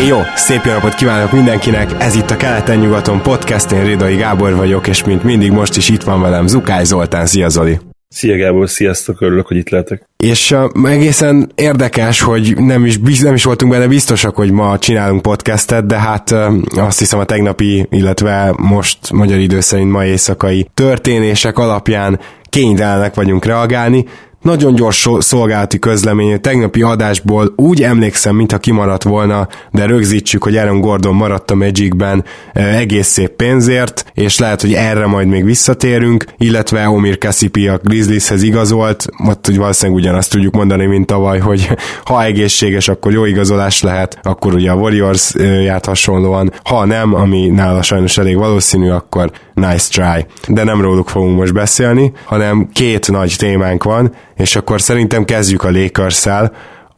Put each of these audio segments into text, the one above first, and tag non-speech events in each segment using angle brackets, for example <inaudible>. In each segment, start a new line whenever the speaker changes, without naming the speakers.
Én jó, szép jó napot kívánok mindenkinek, ez itt a Keleten-nyugaton podcast, én Rédai Gábor vagyok, és mint mindig most is itt van velem Zukály Zoltán, szia Zoli!
Szia Gábor, sziasztok, örülök, hogy itt lehetek.
És uh, egészen érdekes, hogy nem is, nem is voltunk benne biztosak, hogy ma csinálunk podcastet, de hát uh, azt hiszem a tegnapi, illetve most magyar idő szerint ma éjszakai történések alapján kénytelenek vagyunk reagálni, nagyon gyors szolgálati közlemény, a tegnapi adásból úgy emlékszem, mintha kimaradt volna, de rögzítsük, hogy Aaron Gordon maradt a Magicben egész szép pénzért, és lehet, hogy erre majd még visszatérünk, illetve Omir Kasipi a Grizzlieshez igazolt, ott hogy valószínűleg ugyanazt tudjuk mondani, mint tavaly, hogy <laughs> ha egészséges, akkor jó igazolás lehet, akkor ugye a Warriors járt hasonlóan, ha nem, ami nála sajnos elég valószínű, akkor nice try. De nem róluk fogunk most beszélni, hanem két nagy témánk van, és akkor szerintem kezdjük a lakers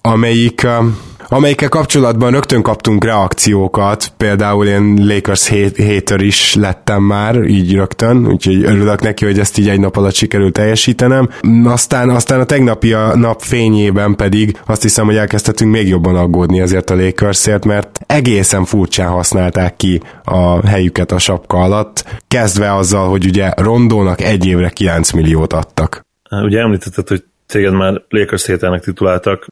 amelyik amelyikkel kapcsolatban rögtön kaptunk reakciókat, például én Lakers hater is lettem már, így rögtön, úgyhogy örülök neki, hogy ezt így egy nap alatt sikerült teljesítenem. Aztán, aztán a tegnapi a nap fényében pedig azt hiszem, hogy elkezdhetünk még jobban aggódni ezért a Lakersért, mert egészen furcsán használták ki a helyüket a sapka alatt, kezdve azzal, hogy ugye Rondónak egy évre 9 milliót adtak.
Ugye említetted, hogy téged már Lakers hételnek tituláltak.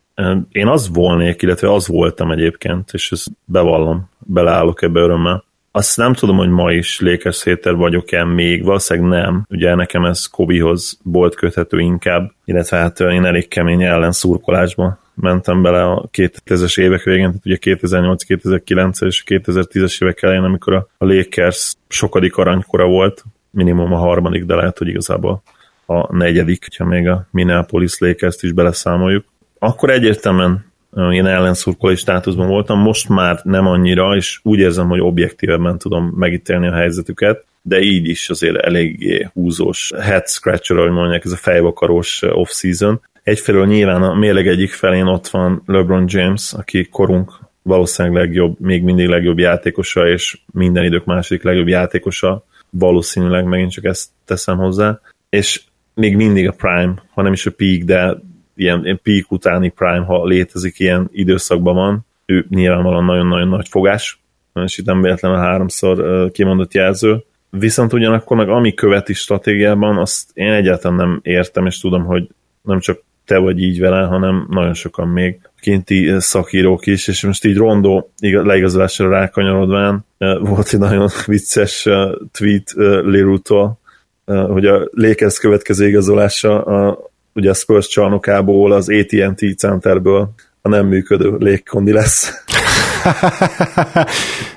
Én az volnék, illetve az voltam egyébként, és ezt bevallom, beleállok ebbe örömmel. Azt nem tudom, hogy ma is Lakers héter vagyok-e még, valószínűleg nem. Ugye nekem ez Kobihoz volt köthető inkább, illetve hát én elég kemény ellenszurkolásba mentem bele a 2000-es évek végén, tehát ugye 2008-2009 és 2010-es évek elején, amikor a Lakers sokadik aranykora volt, minimum a harmadik, de lehet, hogy igazából a negyedik, ha még a Minneapolis lakers is beleszámoljuk. Akkor egyértelműen én ellenszurkolói státuszban voltam, most már nem annyira, és úgy érzem, hogy objektívebben tudom megítélni a helyzetüket, de így is azért eléggé húzós head scratcher, ahogy mondják, ez a fejvakarós off-season. Egyfelől nyilván a mérleg egyik felén ott van LeBron James, aki korunk valószínűleg legjobb, még mindig legjobb játékosa, és minden idők második legjobb játékosa, valószínűleg megint csak ezt teszem hozzá, és még mindig a prime, ha nem is a peak, de ilyen peak utáni prime, ha létezik ilyen időszakban van, ő nyilvánvalóan nagyon-nagyon nagy fogás, és itt nem véletlenül háromszor kimondott jelző. Viszont ugyanakkor meg ami követi stratégiában, azt én egyáltalán nem értem, és tudom, hogy nem csak te vagy így vele, hanem nagyon sokan még kinti szakírók is, és most így rondó leigazolásra rákanyarodván volt egy nagyon <laughs> vicces tweet Lirutól, hogy a Lakers következő igazolása a, ugye a Spurs csarnokából, az AT&T centerből a nem működő légkondi lesz. <laughs>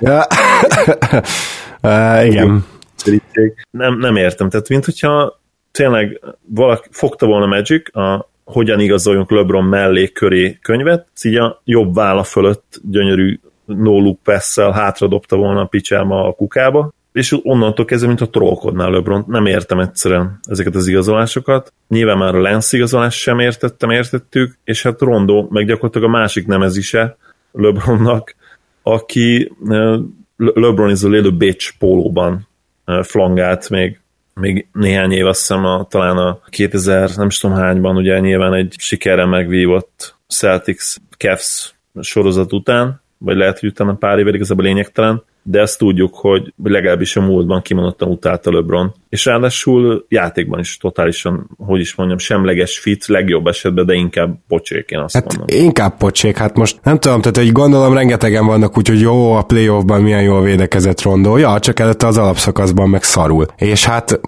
uh, igen.
Nem, nem értem, tehát mint hogyha tényleg valaki fogta volna Magic a hogyan igazoljunk LeBron mellé köré könyvet, így a jobb válla fölött gyönyörű no look pass hátradobta volna a picsáma a kukába, és onnantól kezdve, mint a trollkodnál LeBron, nem értem egyszerűen ezeket az igazolásokat. Nyilván már a Lance igazolás sem értettem, értettük, és hát Rondo meg gyakorlatilag a másik nemezise LeBronnak, aki LeBron is a little bitch pólóban flangált még még néhány év, azt hiszem a, talán a 2000, nem tudom hányban, ugye nyilván egy sikerre megvívott Celtics Cavs sorozat után, vagy lehet, hogy utána pár évvel igazából lényegtelen, de ezt tudjuk, hogy legalábbis a múltban kimondottan utálta LeBron, és ráadásul játékban is totálisan, hogy is mondjam, semleges fit, legjobb esetben, de inkább pocsék, én azt
hát
mondom.
inkább pocsék, hát most nem tudom, tehát hogy gondolom rengetegen vannak úgy, hogy jó, a playoffban milyen jól védekezett rondó, ja, csak előtte az alapszakaszban meg szarul. És hát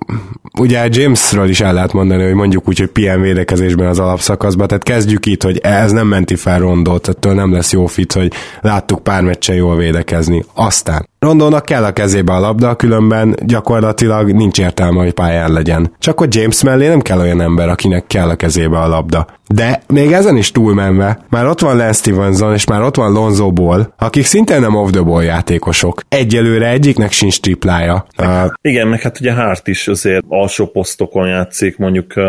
ugye Jamesről is el lehet mondani, hogy mondjuk úgy, hogy PM védekezésben az alapszakaszban, tehát kezdjük itt, hogy ez nem menti fel rondót, ettől nem lesz jó fit, hogy láttuk pár meccsen jól védekezni. Aztán Rondónak kell a kezébe a labda, különben gyakorlatilag nincs értelme, hogy pályán legyen. Csak hogy James mellé nem kell olyan ember, akinek kell a kezébe a labda. De még ezen is túlmenve, már ott van Lance Stevenson, és már ott van Lonzo Ball, akik szintén nem off the ball játékosok. Egyelőre egyiknek sincs triplája. Uh,
Igen, meg hát ugye Hart is azért alsó posztokon játszik, mondjuk uh,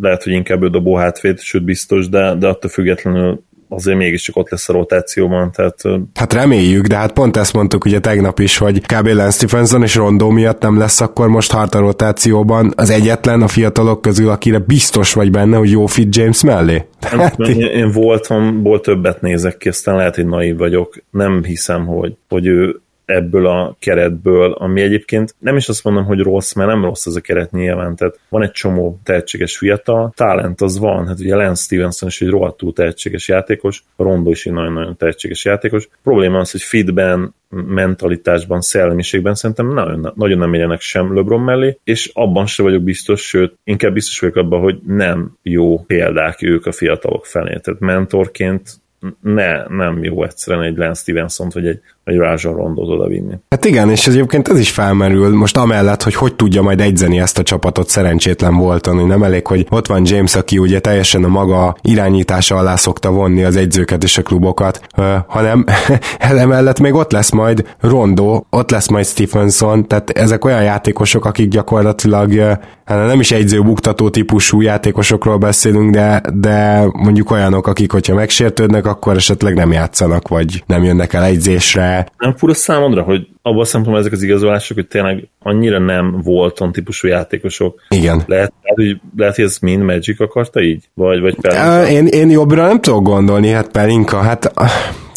lehet, hogy inkább ő dobó hátvéd, sőt biztos, de, de attól függetlenül azért mégiscsak ott lesz a rotációban. Tehát,
hát reméljük, de hát pont ezt mondtuk ugye tegnap is, hogy kb. Lance Stephenson és Rondó miatt nem lesz akkor most hart a rotációban az egyetlen a fiatalok közül, akire biztos vagy benne, hogy jó fit James mellé.
Hát, én, én voltam, volt többet nézek ki, aztán lehet, hogy naív vagyok. Nem hiszem, hogy, hogy ő ebből a keretből, ami egyébként nem is azt mondom, hogy rossz, mert nem rossz ez a keret nyilván, tehát van egy csomó tehetséges fiatal, talent az van, hát ugye Lance Stevenson is egy rohadtul tehetséges játékos, Rondo is egy nagyon-nagyon tehetséges játékos. A probléma az, hogy fitben, mentalitásban, szellemiségben szerintem nagyon, nagyon nem érjenek sem LeBron mellé, és abban sem vagyok biztos, sőt, inkább biztos vagyok abban, hogy nem jó példák ők a fiatalok felé. Tehát mentorként ne, nem jó egyszerűen egy Lance stevenson vagy egy, egy Rajon Rondot oda vinni.
Hát igen, és egyébként ez is felmerül, most amellett, hogy hogy tudja majd egyzeni ezt a csapatot szerencsétlen voltan, hogy nem elég, hogy ott van James, aki ugye teljesen a maga irányítása alá szokta vonni az egyzőket és a klubokat, hanem <laughs> emellett még ott lesz majd Rondo, ott lesz majd Stephenson, tehát ezek olyan játékosok, akik gyakorlatilag hát nem is egyző buktató típusú játékosokról beszélünk, de, de mondjuk olyanok, akik, hogyha megsértődnek, akkor esetleg nem játszanak, vagy nem jönnek el egyzésre.
Nem fura számodra, hogy abban a szempontból ezek az igazolások, hogy tényleg annyira nem volton típusú játékosok.
Igen.
Lehet, hogy, lehet, hogy ez mind Magic akarta így? Vagy, vagy
Pelinka? Én, én jobbra nem tudok gondolni, hát Pelinka, hát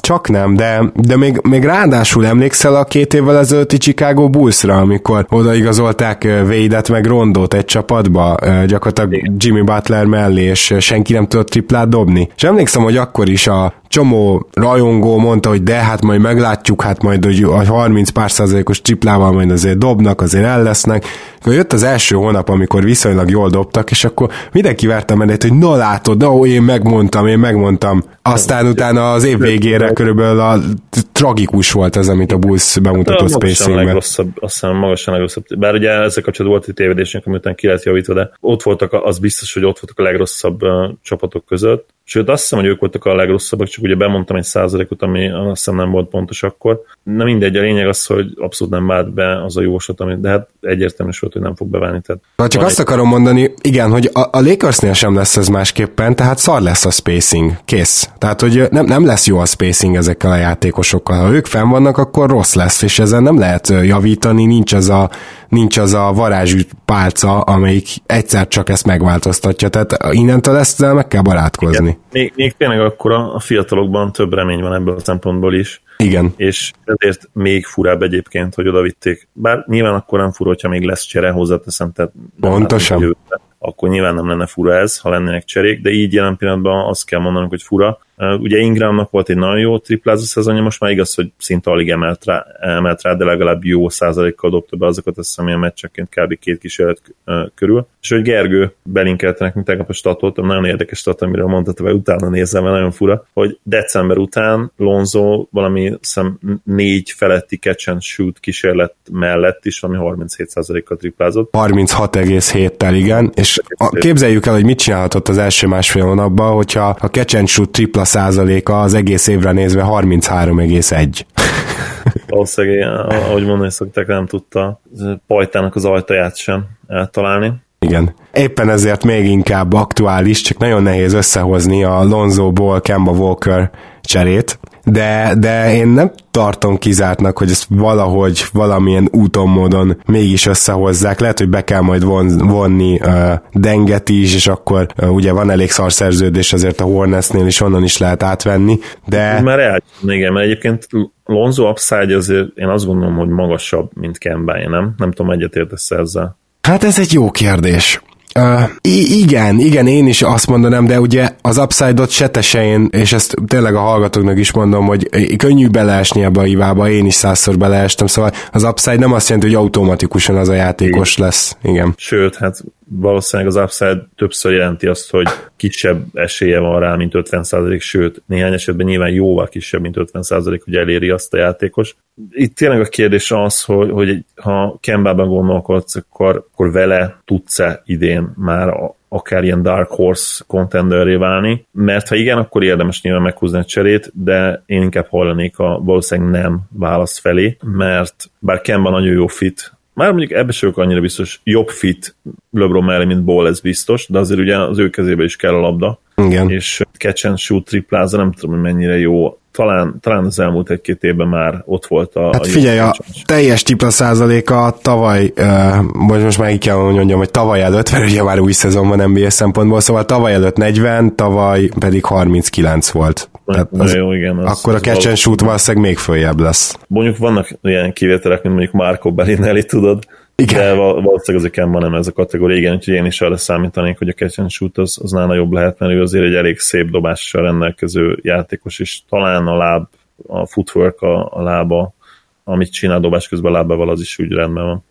csak nem, de, de még, még ráadásul emlékszel a két évvel ezelőtti Chicago Bullsra, amikor odaigazolták Védet meg Rondót egy csapatba, gyakorlatilag Jimmy Butler mellé, és senki nem tudott triplát dobni. És emlékszem, hogy akkor is a csomó rajongó mondta, hogy de hát majd meglátjuk, hát majd hogy a 30 pár százalékos triplával majd azért dobnak, azért el lesznek. Akkor jött az első hónap, amikor viszonylag jól dobtak, és akkor mindenki verte mellett, hogy na látod, de ó, én megmondtam, én megmondtam. Aztán utána az év végére körülbelül a tragikus volt ez, amit a Bulls bemutatott spacingben.
Legrosszabb, azt hiszem magasan legrosszabb. Bár ugye ezek kapcsolatban volt egy tévedésünk, amit ki lehet javítva, de ott voltak, az biztos, hogy ott voltak a legrosszabb uh, csapatok között. Sőt, azt hiszem, hogy ők voltak a legrosszabbak, csak ugye bemondtam egy százalékot, ami azt hiszem nem volt pontos akkor. Na mindegy, a lényeg az, hogy abszolút nem vált be az a jóslat, amit, de hát egyértelmű volt, hogy nem fog beválni. Tehát
Na, csak azt egy... akarom mondani, igen, hogy a, a Lakersnél sem lesz ez másképpen, tehát szar lesz a spacing, kész. Tehát, hogy nem, nem lesz jó a spacing ezekkel a játékosokkal. Ha ők fenn vannak, akkor rossz lesz, és ezen nem lehet javítani, nincs az a, nincs az a varázsű pálca, amelyik egyszer csak ezt megváltoztatja. Tehát innentől ezt meg kell barátkozni. Igen.
Még, még tényleg akkor a, fiatalokban több remény van ebből a szempontból is.
Igen.
És ezért még furább egyébként, hogy oda vitték. Bár nyilván akkor nem fura, hogyha még lesz csere, hozzáteszem, tehát
Pontosan.
akkor nyilván nem lenne fura ez, ha lennének cserék, de így jelen pillanatban azt kell mondanunk, hogy fura, Ugye Ingramnak volt egy nagyon jó triplázó szezonja, most már igaz, hogy szinte alig emelt rá, emelt rá de legalább jó százalékkal dobta be azokat, azt hiszem, a meccseként kb. két kísérlet körül. És hogy Gergő belinkelte nekünk tegnap a statot, nagyon érdekes stat, amiről mondta, hogy utána nézem, mert nagyon fura, hogy december után Lonzo valami szem négy feletti catch and shoot kísérlet mellett is valami 37%-kal triplázott.
36,7-tel, igen, és képzeljük el, hogy mit csinálhatott az első másfél hónapban, hogyha a catch and shoot tripla százaléka az egész évre nézve 33,1.
Valószínűleg, ahogy mondani szokták, nem tudta pajtának az ajtaját sem eltalálni.
Igen. Éppen ezért még inkább aktuális, csak nagyon nehéz összehozni a Lonzo-ból Kemba Walker cserét, de, de én nem tartom kizártnak, hogy ezt valahogy, valamilyen úton, módon mégis összehozzák. Lehet, hogy be kell majd von, vonni uh, Denget is, és akkor uh, ugye van elég szarszerződés azért a Hornetsnél is, onnan is lehet átvenni, de...
Már el, igen, mert egyébként Lonzo upside azért én azt gondolom, hogy magasabb, mint Kemba, nem? Nem tudom, egyetértesz ezzel.
Hát ez egy jó kérdés. Uh, igen, igen, én is azt mondanám, de ugye az Upside-ot se tesején, és ezt tényleg a hallgatóknak is mondom, hogy könnyű beleesni ebbe a ivába, én is százszor beleestem, szóval az Upside nem azt jelenti, hogy automatikusan az a játékos igen. lesz. Igen.
Sőt, hát valószínűleg az upside többször jelenti azt, hogy kisebb esélye van rá, mint 50%, sőt, néhány esetben nyilván jóval kisebb, mint 50%, hogy eléri azt a játékos. Itt tényleg a kérdés az, hogy, hogy ha Kembában gondolkodsz, akkor, akkor vele tudsz-e idén már a, akár ilyen Dark Horse contenderré válni, mert ha igen, akkor érdemes nyilván meghúzni a cserét, de én inkább hallanék a valószínűleg nem válasz felé, mert bár Kemba nagyon jó fit már mondjuk ebbe sem annyira biztos, jobb fit LeBron mellé, mint Ball, ez biztos, de azért ugye az ő kezébe is kell a labda.
Igen.
És catch and shoot tripláza, nem tudom, hogy mennyire jó. Talán, talán az elmúlt egy-két évben már ott volt a...
Hát a figyelj, a teljes tripla százaléka tavaly, uh, most már így kell mondjam, hogy tavaly előtt, mert ugye már új szezon van NBA szempontból, szóval tavaly előtt 40, tavaly pedig 39 volt.
Tehát az, jó, igen,
az, akkor a catch and shoot valószínűleg még följebb lesz.
Mondjuk vannak ilyen kivételek, mint mondjuk Marco Bellinelli, tudod, igen. De valószínűleg az van nem ez a kategória, igen, úgyhogy én is arra számítanék, hogy a catch and shoot az, az nála jobb lehet, mert ő azért egy elég szép dobással rendelkező játékos, és talán a láb, a footwork, a, a lába, amit csinál dobás közben a lábával, az is úgy rendben van.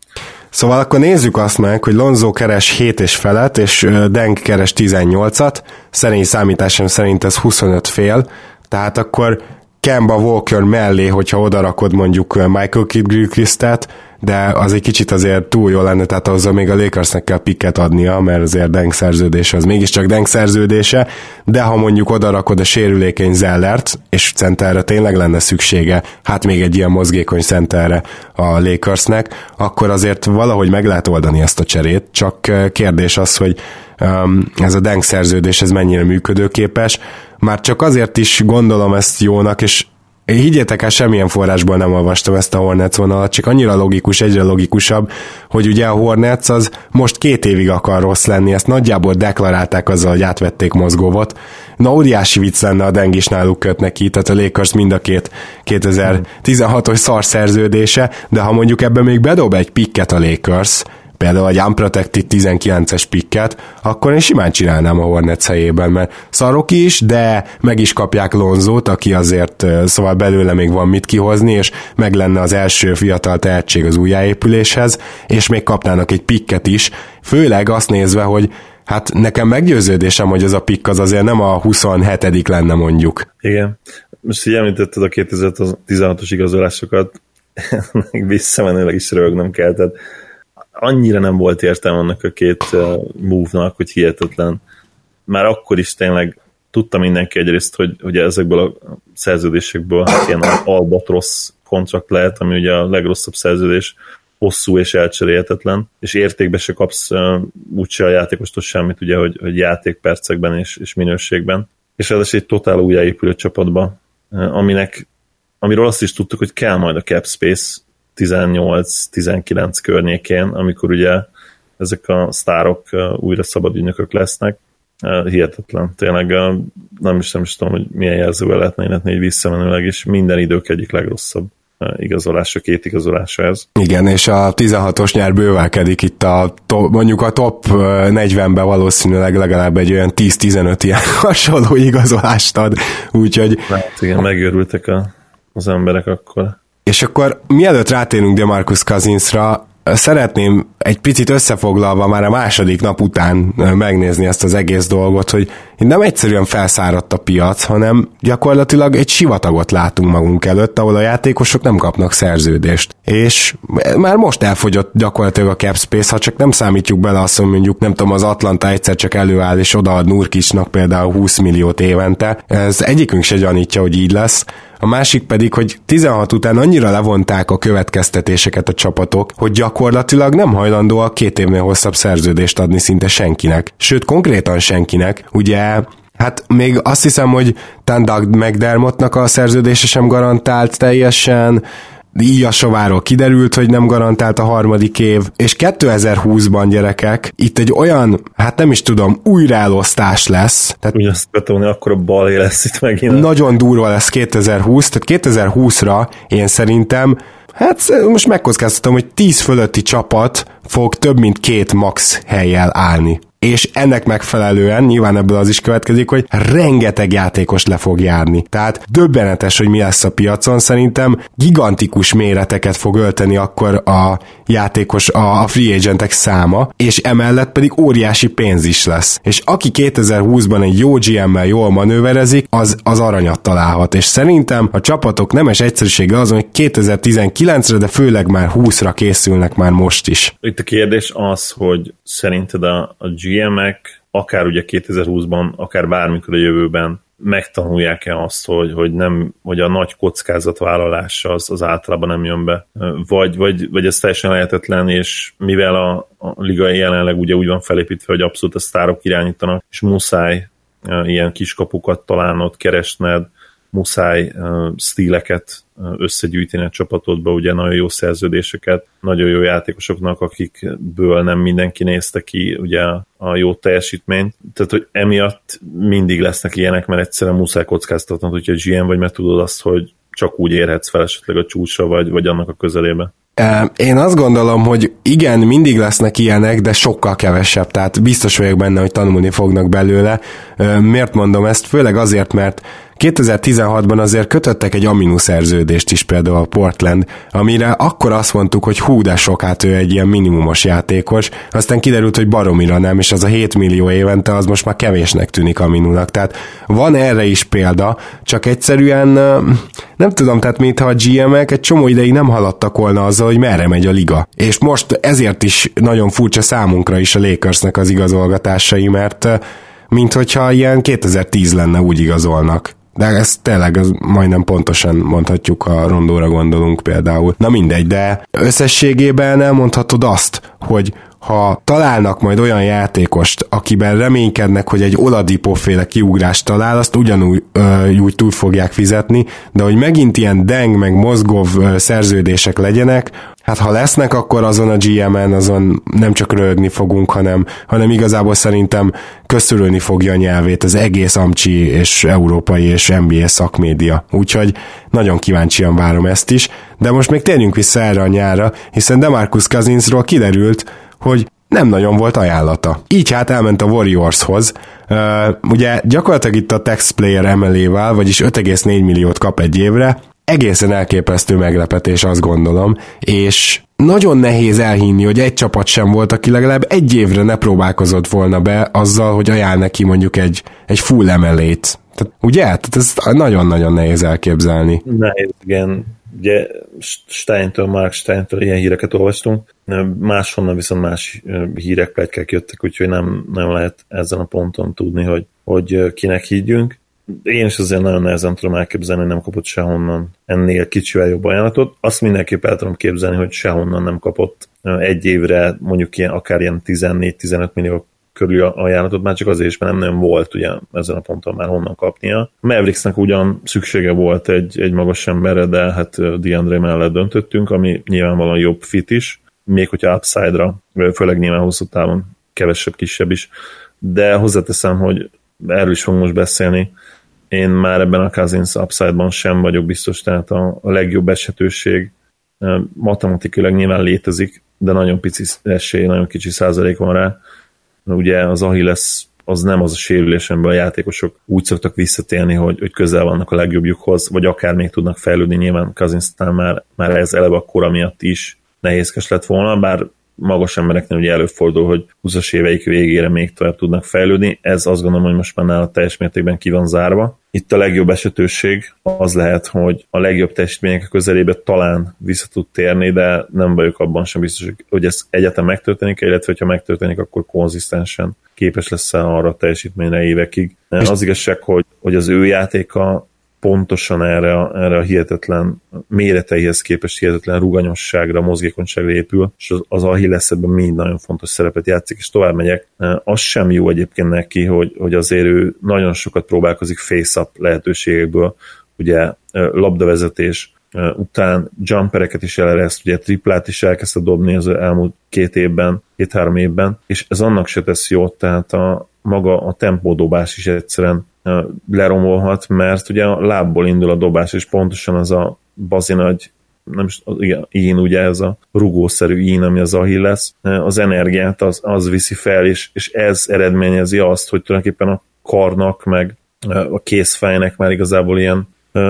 Szóval akkor nézzük azt meg, hogy Lonzo keres 7 és felet, és Denk keres 18-at, szerény számításom szerint ez 25 fél, tehát akkor Kemba Walker mellé, hogyha odarakod mondjuk Michael Kidd Gilchrist-et, de az egy kicsit azért túl jó lenne, tehát azzal még a Lakersnek kell pikket adnia, mert azért Denk szerződése az mégiscsak Denk szerződése, de ha mondjuk odarakod a sérülékeny Zellert, és centerre tényleg lenne szüksége, hát még egy ilyen mozgékony centerre a Lakersnek, akkor azért valahogy meg lehet oldani ezt a cserét, csak kérdés az, hogy ez a Denk szerződés ez mennyire működőképes, már csak azért is gondolom ezt jónak, és Higgyétek el, semmilyen forrásból nem olvastam ezt a Hornets vonalat, csak annyira logikus, egyre logikusabb, hogy ugye a Hornets az most két évig akar rossz lenni, ezt nagyjából deklarálták azzal, hogy átvették mozgóvot. Na, óriási vicc lenne a Dengis náluk köt neki, tehát a Lakers mind a két 2016-os szar szerződése, de ha mondjuk ebben még bedob egy pikket a Lakers, például egy unprotected 19-es pikket, akkor én simán csinálnám a Hornets helyében, mert szarok is, de meg is kapják Lonzót, aki azért, szóval belőle még van mit kihozni, és meg lenne az első fiatal tehetség az újjáépüléshez, és még kapnának egy pikket is, főleg azt nézve, hogy hát nekem meggyőződésem, hogy ez a pikk az azért nem a 27 lenne mondjuk.
Igen. Most így említetted a 2016-os igazolásokat, <laughs> visszamenőleg is rögnem kell, tehát annyira nem volt értelme annak a két move-nak, hogy hihetetlen. Már akkor is tényleg tudta mindenki egyrészt, hogy, hogy ezekből a szerződésekből hát ilyen albatrosz kontrakt lehet, ami ugye a legrosszabb szerződés, hosszú és elcserélhetetlen, és értékbe se kapsz uh, úgyse a játékostól semmit, ugye, hogy, hogy játékpercekben és, és minőségben. És ráadásul egy totál újjáépülő csapatba, uh, aminek, amiről azt is tudtuk, hogy kell majd a cap space, 18-19 környékén, amikor ugye ezek a sztárok újra szabad ügynökök lesznek. Hihetetlen. Tényleg nem is, nem is tudom, hogy milyen jelzővel lehetne illetni egy visszamenőleg, és minden idők egyik legrosszabb igazolása, két igazolása ez.
Igen, és a 16-os nyár bővelkedik itt a top, mondjuk a top 40-ben valószínűleg legalább egy olyan 10-15 ilyen <laughs> hasonló igazolást ad, úgyhogy...
Hát igen, megőrültek a, az emberek akkor.
És akkor mielőtt rátérünk Demarcus Cousinsra, szeretném egy picit összefoglalva már a második nap után megnézni ezt az egész dolgot, hogy nem egyszerűen felszáradt a piac, hanem gyakorlatilag egy sivatagot látunk magunk előtt, ahol a játékosok nem kapnak szerződést. És már most elfogyott gyakorlatilag a cap space, ha csak nem számítjuk bele azt, hogy mondjuk nem tudom, az Atlanta egyszer csak előáll és odaad Nurkicsnak például 20 milliót évente. Ez egyikünk se gyanítja, hogy így lesz a másik pedig, hogy 16 után annyira levonták a következtetéseket a csapatok, hogy gyakorlatilag nem hajlandóak két évnél hosszabb szerződést adni szinte senkinek. Sőt, konkrétan senkinek. Ugye Hát még azt hiszem, hogy Tandag McDermottnak a szerződése sem garantált teljesen, Íjasováról kiderült, hogy nem garantált a harmadik év, és 2020-ban gyerekek, itt egy olyan, hát nem is tudom, újraelosztás lesz.
Tehát Úgy azt betonni, akkor a balé lesz itt megint.
Nagyon durva lesz 2020, tehát 2020-ra én szerintem Hát most megkockáztatom, hogy 10 fölötti csapat fog több mint két max helyjel állni és ennek megfelelően nyilván ebből az is következik, hogy rengeteg játékos le fog járni. Tehát döbbenetes, hogy mi lesz a piacon, szerintem gigantikus méreteket fog ölteni akkor a játékos, a, free agentek száma, és emellett pedig óriási pénz is lesz. És aki 2020-ban egy jó GM-mel jól manőverezik, az, az aranyat találhat. És szerintem a csapatok nemes egyszerűsége azon, hogy 2019-re, de főleg már 20-ra készülnek már most is.
Itt a kérdés az, hogy szerinted a, a GM-ek akár ugye 2020-ban, akár bármikor a jövőben megtanulják-e azt, hogy, hogy, nem, hogy a nagy kockázatvállalása az, az általában nem jön be, vagy, vagy, vagy ez teljesen lehetetlen, és mivel a, a liga jelenleg ugye úgy van felépítve, hogy abszolút a sztárok irányítanak, és muszáj ilyen kiskapukat találnod, keresned, muszáj stíleket összegyűjteni a csapatodba, ugye nagyon jó szerződéseket, nagyon jó játékosoknak, akikből nem mindenki nézte ki ugye a jó teljesítményt. Tehát, hogy emiatt mindig lesznek ilyenek, mert egyszerűen muszáj kockáztatnod, hogyha GM vagy, mert tudod azt, hogy csak úgy érhetsz fel esetleg a csúcsra, vagy, vagy annak a közelébe.
Én azt gondolom, hogy igen, mindig lesznek ilyenek, de sokkal kevesebb, tehát biztos vagyok benne, hogy tanulni fognak belőle. Miért mondom ezt? Főleg azért, mert 2016-ban azért kötöttek egy Aminu szerződést is például a Portland, amire akkor azt mondtuk, hogy hú, de sok, hát ő egy ilyen minimumos játékos, aztán kiderült, hogy baromira nem, és az a 7 millió évente az most már kevésnek tűnik Aminunak. Tehát van erre is példa, csak egyszerűen nem tudom, tehát mintha a GM-ek egy csomó ideig nem haladtak volna azzal, hogy merre megy a liga. És most ezért is nagyon furcsa számunkra is a Lakersnek az igazolgatásai, mert mint hogyha ilyen 2010 lenne úgy igazolnak. De ez tényleg ez majdnem pontosan mondhatjuk, a rondóra gondolunk például. Na mindegy, de összességében elmondhatod azt, hogy ha találnak majd olyan játékost, akiben reménykednek, hogy egy Oladipo-féle kiugrást talál, azt ugyanúgy ö, úgy túl fogják fizetni, de hogy megint ilyen deng meg mozgov szerződések legyenek, hát ha lesznek, akkor azon a GM-en azon nem csak rögni fogunk, hanem, hanem igazából szerintem köszörülni fogja a nyelvét az egész Amcsi és európai és NBA szakmédia. Úgyhogy nagyon kíváncsian várom ezt is, de most még térjünk vissza erre a nyára, hiszen Demarcus Cousinsról kiderült, hogy nem nagyon volt ajánlata. Így hát elment a Warriorshoz. Uh, ugye gyakorlatilag itt a Tex Player emelével, vagyis 5,4 milliót kap egy évre, egészen elképesztő meglepetés, azt gondolom, és nagyon nehéz elhinni, hogy egy csapat sem volt, aki legalább egy évre ne próbálkozott volna be azzal, hogy ajánl neki mondjuk egy, egy full emelét. Tehát, ugye? Tehát ez nagyon-nagyon nehéz elképzelni.
Nehéz, igen ugye Steintől, Mark Steintől ilyen híreket olvastunk, máshonnan viszont más hírek, plegykák jöttek, úgyhogy nem, nem lehet ezen a ponton tudni, hogy, hogy kinek higgyünk. Én is azért nagyon nehezen tudom elképzelni, hogy nem kapott sehonnan ennél kicsivel jobb ajánlatot. Azt mindenképp el tudom képzelni, hogy sehonnan nem kapott egy évre mondjuk ilyen, akár ilyen 14-15 millió körül ajánlatot, már csak azért is, mert nem nagyon volt ugye ezen a ponton már honnan kapnia. Mavericksnek ugyan szüksége volt egy, egy magas emberre, de hát DeAndre mellett döntöttünk, ami nyilvánvalóan jobb fit is, még hogyha upside-ra, főleg nyilván hosszú távon kevesebb, kisebb is, de hozzáteszem, hogy erről is fogunk most beszélni, én már ebben a Cousins upside-ban sem vagyok biztos, tehát a, a legjobb esetőség matematikailag nyilván létezik, de nagyon pici esély, nagyon kicsi százalék van rá, ugye az Achilles az nem az a sérülés, amiben a játékosok úgy szoktak visszatérni, hogy, hogy közel vannak a legjobbjukhoz, vagy akár még tudnak fejlődni, nyilván Kazinsztán már, már ez eleve a kora miatt is nehézkes lett volna, bár magas embereknél ugye előfordul, hogy 20-as éveik végére még tovább tudnak fejlődni. Ez azt gondolom, hogy most már nála teljes mértékben ki van zárva. Itt a legjobb esetőség az lehet, hogy a legjobb teljesítmények közelébe talán vissza tud térni, de nem vagyok abban sem biztos, hogy ez egyetem megtörténik, illetve ha megtörténik, akkor konzisztensen képes lesz arra a teljesítményre évekig. Az igazság, hogy, hogy az ő játéka pontosan erre a, erre a hihetetlen méreteihez képest hihetetlen ruganyosságra, mozgékonyságra épül, és az, az Achilles ebben mind nagyon fontos szerepet játszik, és tovább megyek. Az sem jó egyébként neki, hogy, hogy azért ő nagyon sokat próbálkozik face-up lehetőségekből, ugye labdavezetés, után jumpereket is elereszt, ugye triplát is elkezdte dobni az elmúlt két évben, két-három évben, és ez annak se tesz jót, tehát a, maga a tempódobás is egyszerűen leromolhat, mert ugye a lábból indul a dobás, és pontosan az a bazi nem is, igen, ín, ugye ez a rugószerű ín, ami az lesz, az energiát az, az viszi fel, és, és ez eredményezi azt, hogy tulajdonképpen a karnak, meg a készfejnek már igazából ilyen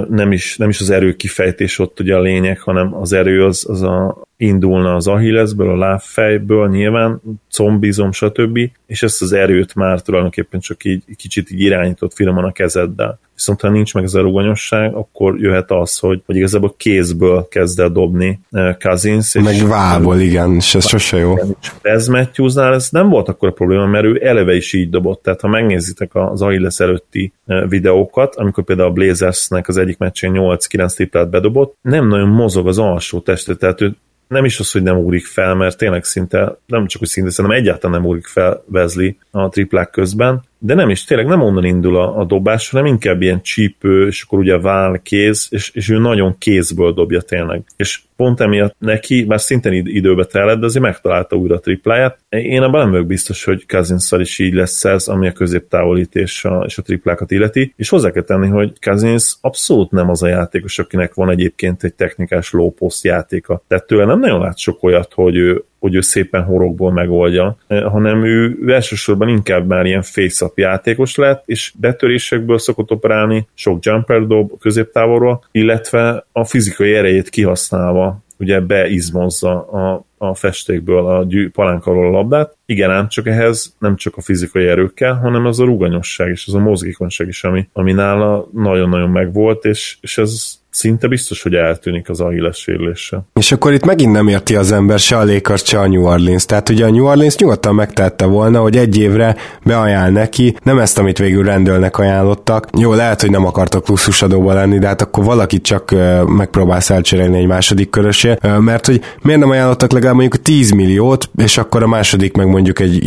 nem is, nem is az erő kifejtés ott ugye a lényeg, hanem az erő az, az a, indulna az Achillesből, a lábfejből nyilván, combizom, stb. És ezt az erőt már tulajdonképpen csak így kicsit így irányított finoman a kezeddel. Viszont ha nincs meg ez a ruganyosság, akkor jöhet az, hogy, hogy igazából kézből kezd el dobni eh, Cousins.
Meg és vából, igen, és ez sose jó.
Ez Matthewsnál ez nem volt akkor a probléma, mert ő eleve is így dobott. Tehát ha megnézitek az Achilles előtti eh, videókat, amikor például a Blazersnek az egyik meccsén 8-9 triplát bedobott, nem nagyon mozog az alsó teste, tehát ő nem is az, hogy nem ugrik fel, mert tényleg szinte, nem csak hogy szinte, szerintem egyáltalán nem ugrik fel Wesley a triplák közben, de nem is, tényleg nem onnan indul a, a dobás, hanem inkább ilyen csípő, és akkor ugye vál, kéz, és, és ő nagyon kézből dobja tényleg. És pont emiatt neki, már szintén időbe telett, de azért megtalálta újra a tripláját. Én abban nem vagyok biztos, hogy cousins is így lesz ez, ami a középtávolítés a, és a triplákat illeti, és hozzá kell tenni, hogy Cousins abszolút nem az a játékos, akinek van egyébként egy technikás low post játéka. Tehát tőle nem nagyon lát sok olyat, hogy ő hogy ő szépen horogból megoldja, hanem ő elsősorban inkább már ilyen face játékos lett, és betörésekből szokott operálni, sok jumper dob középtávolról, illetve a fizikai erejét kihasználva ugye beizmozza a, a festékből a gyű, palánk a labdát. Igen, ám csak ehhez nem csak a fizikai erőkkel, hanem az a ruganyosság és az a mozgékonyság is, ami, ami nála nagyon-nagyon megvolt, és, és ez szinte biztos, hogy eltűnik az Achilles sérülése.
És akkor itt megint nem érti az ember se a Lakers, se a New Orleans. Tehát ugye a New Orleans nyugodtan megtette volna, hogy egy évre beajánl neki, nem ezt, amit végül rendőrnek ajánlottak. Jó, lehet, hogy nem akartak luxusadóba lenni, de hát akkor valakit csak megpróbálsz elcserélni egy második körösé, mert hogy miért nem ajánlottak legalább mondjuk 10 milliót, és akkor a második meg mondjuk egy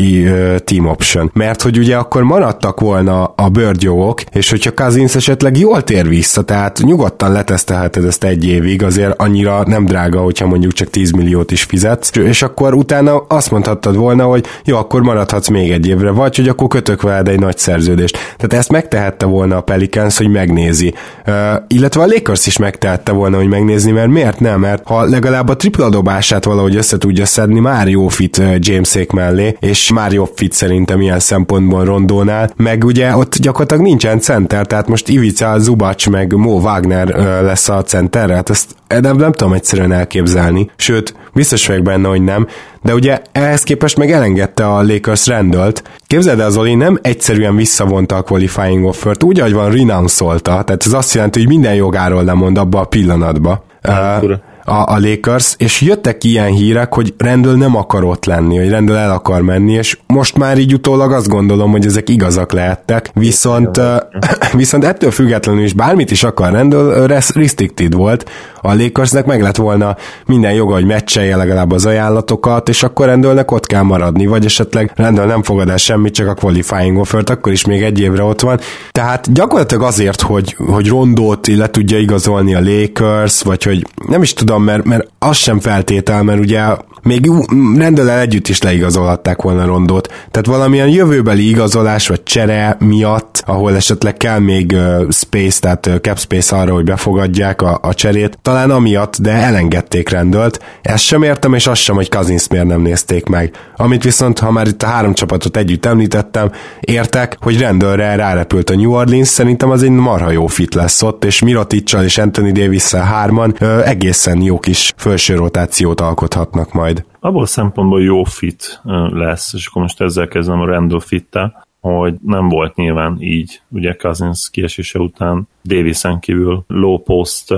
team option. Mert hogy ugye akkor maradtak volna a bőrgyók, és hogyha Cousins esetleg jól tér vissza, tehát nyugodtan letett letesztelheted ezt egy évig, azért annyira nem drága, hogyha mondjuk csak 10 milliót is fizetsz, és akkor utána azt mondhattad volna, hogy jó, akkor maradhatsz még egy évre, vagy hogy akkor kötök veled egy nagy szerződést. Tehát ezt megtehette volna a Pelicans, hogy megnézi. Uh, illetve a Lakers is megtehette volna, hogy megnézni, mert miért nem? Mert ha legalább a tripla dobását valahogy össze tudja szedni, már jó fit Jamesék mellé, és már jobb fit szerintem ilyen szempontból Rondónál, meg ugye ott gyakorlatilag nincsen center, tehát most Ivica, Zubac meg Mo Wagner lesz a centerre, hát ezt nem, nem tudom egyszerűen elképzelni, sőt, biztos vagyok benne, hogy nem, de ugye ehhez képest meg elengedte a Lakers Randall-t. Képzeld el, Zoli nem egyszerűen visszavonta a qualifying offert, úgy, ahogy van renounce tehát ez azt jelenti, hogy minden jogáról lemond abba a pillanatba. Uh, a, a Lakers, és jöttek ilyen hírek, hogy Rendől nem akar ott lenni, hogy Rendől el akar menni, és most már így utólag azt gondolom, hogy ezek igazak lehettek, viszont, <clears throat> viszont ettől függetlenül is bármit is akar Rendől, restricted volt, a Lakersnek meg lett volna minden joga, hogy meccselje legalább az ajánlatokat, és akkor Rendőlnek ott kell maradni, vagy esetleg Rendől nem fogad el semmit, csak a qualifying offert, akkor is még egy évre ott van. Tehát gyakorlatilag azért, hogy, hogy Rondót le tudja igazolni a Lakers, vagy hogy nem is tudom, mert, mert az sem feltétel, mert ugye még rendelel együtt is leigazolhatták volna Rondót. Tehát valamilyen jövőbeli igazolás vagy csere miatt, ahol esetleg kell még uh, space, tehát uh, cap space arra, hogy befogadják a, a cserét, talán amiatt, de elengedték rendelt. Ezt sem értem, és azt sem, hogy Kazinsz miért nem nézték meg. Amit viszont, ha már itt a három csapatot együtt említettem, értek, hogy rendőrre rárepült a New Orleans, szerintem az egy marha jó fit lesz ott, és Miroticsal és Anthony davis hárman ö, egészen jó kis felső rotációt alkothatnak majd.
Abból a szempontból jó fit lesz, és akkor most ezzel kezdem a Randall fittel, hogy nem volt nyilván így, ugye Cousins kiesése után Davisen kívül low post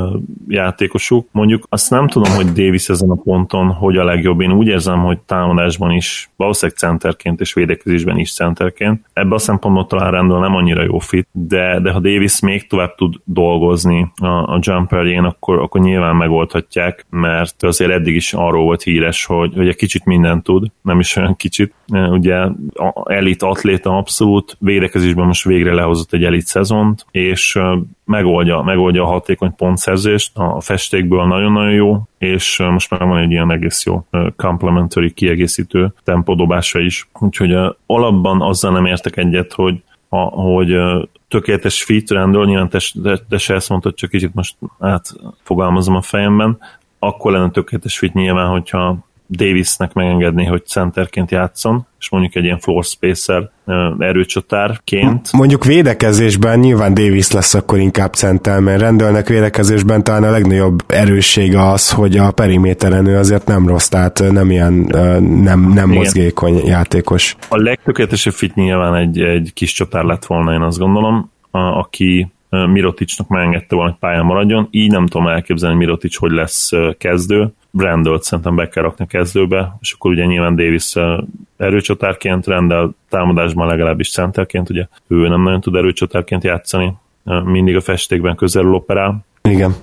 játékosuk. Mondjuk azt nem tudom, hogy Davis ezen a ponton hogy a legjobb. Én úgy érzem, hogy támadásban is, valószínűleg centerként és védekezésben is centerként. Ebben a szempontból talán rendben nem annyira jó fit, de, de ha Davis még tovább tud dolgozni a, a jumperjén, akkor, akkor nyilván megoldhatják, mert azért eddig is arról volt híres, hogy, hogy egy kicsit mindent tud, nem is olyan kicsit. Ugye elit atléta abszolút, védekezésben most végre lehozott egy elit szezont, és megoldja, megoldja a hatékony pontszerzést, a festékből nagyon-nagyon jó, és most már van egy ilyen egész jó complementary kiegészítő tempodobása is, úgyhogy alapban azzal nem értek egyet, hogy a, hogy tökéletes fit rendől, nyilván te, te, te se ezt mondtad, csak kicsit most átfogalmazom a fejemben, akkor lenne tökéletes fit nyilván, hogyha Davisnek megengedni, hogy centerként játszon, és mondjuk egy ilyen floor spacer erőcsatárként.
Mondjuk védekezésben nyilván Davis lesz akkor inkább center, mert rendelnek védekezésben talán a legnagyobb erőssége az, hogy a periméteren ő azért nem rossz, tehát nem ilyen nem, nem mozgékony játékos.
A legtökéletesebb fit nyilván egy, egy kis csatár lett volna, én azt gondolom, a, aki Miroticsnak megengedte volna, hogy pályán maradjon, így nem tudom elképzelni, hogy Mirotic hogy lesz kezdő, Randall szerintem be kell rakni a kezdőbe, és akkor ugye nyilván Davis erőcsatárként, Randall támadásban legalábbis centerként, ugye ő nem nagyon tud erőcsatárként játszani, mindig a festékben közelül operál.
Igen.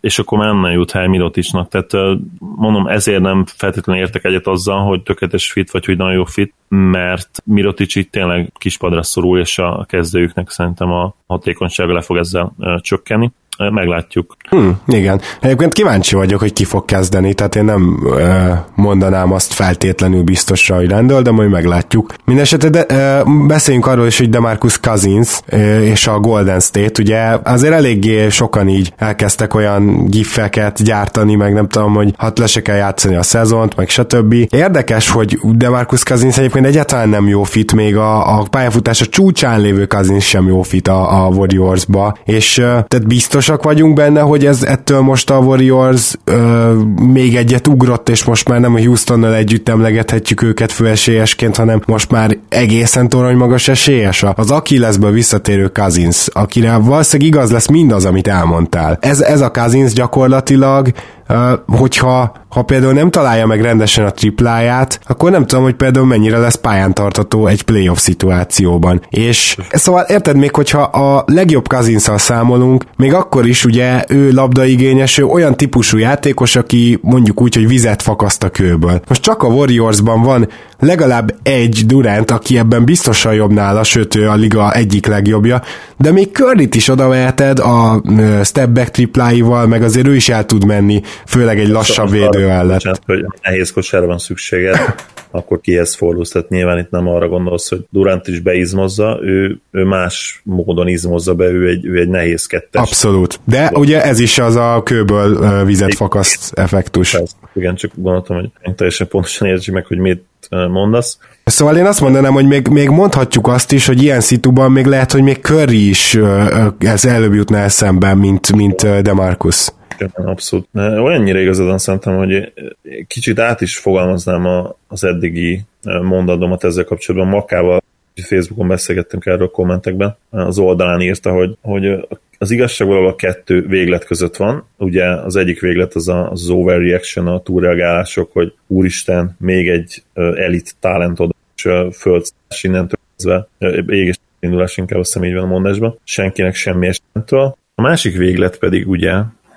És akkor már nem jut hely Miroticsnak, tehát mondom, ezért nem feltétlenül értek egyet azzal, hogy tökéletes fit, vagy hogy nagyon jó fit, mert Mirotic itt tényleg kispadra szorul, és a kezdőjüknek szerintem a hatékonysága le fog ezzel csökkenni meglátjuk.
Hmm, igen. Egyébként kíváncsi vagyok, hogy ki fog kezdeni, tehát én nem e, mondanám azt feltétlenül biztosra, hogy rendel, de majd meglátjuk. Mindenesetre de, e, beszéljünk arról is, hogy Demarcus Cousins e, és a Golden State, ugye azért eléggé sokan így elkezdtek olyan gifeket gyártani, meg nem tudom, hogy hát le se kell játszani a szezont, meg stb. Érdekes, hogy Demarcus Cousins egyébként egyáltalán nem jó fit, még a, a pályafutása csúcsán lévő Cousins sem jó fit a, a Warriors-ba, és tehát biztos biztosak vagyunk benne, hogy ez ettől most a Warriors ö, még egyet ugrott, és most már nem a Houstonnal együtt emlegethetjük őket főesélyesként, hanem most már egészen torony magas esélyes. Az Achillesből visszatérő Cousins, akire valószínűleg igaz lesz mindaz, amit elmondtál. Ez, ez a Cousins gyakorlatilag hogyha ha például nem találja meg rendesen a tripláját, akkor nem tudom, hogy például mennyire lesz pályán tartató egy playoff szituációban. És szóval érted még, hogyha a legjobb cousins számolunk, még akkor is ugye ő labdaigényes, ő olyan típusú játékos, aki mondjuk úgy, hogy vizet fakaszt a kőből. Most csak a Warriorsban van legalább egy Durant, aki ebben biztosan jobb nála, sőt ő a liga egyik legjobbja, de még curry is oda veheted a step back tripláival, meg azért ő is el tud menni, főleg egy lassabb védő mellett.
hogy nehéz kosárra van szükséged, <laughs> akkor kihez fordulsz, tehát nyilván itt nem arra gondolsz, hogy Durant is beizmozza, ő, ő más módon izmozza be, ő egy, ő egy nehéz kettes.
Abszolút. De ugye ez is az a kőből vizet fakaszt effektus.
Igen, csak gondoltam, hogy teljesen pontosan értsük meg, hogy mit mondasz.
Szóval én azt mondanám, hogy még, még mondhatjuk azt is, hogy ilyen szituban még lehet, hogy még Curry is ez előbb jutna eszembe, mint, mint Demarcus.
Abszolút. Olyannyira igazadon szerintem, hogy kicsit át is fogalmaznám a, az eddigi mondatomat ezzel kapcsolatban. Makával Facebookon beszélgettünk erről a kommentekben. Az oldalán írta, hogy, hogy az igazság valahol a kettő véglet között van. Ugye az egyik véglet az a, az overreaction, a túlreagálások, hogy úristen, még egy elit talentod, és földszállás innentől kezdve, éges indulás inkább azt hiszem így van a mondásban, senkinek semmi esentől. A másik véglet pedig ugye,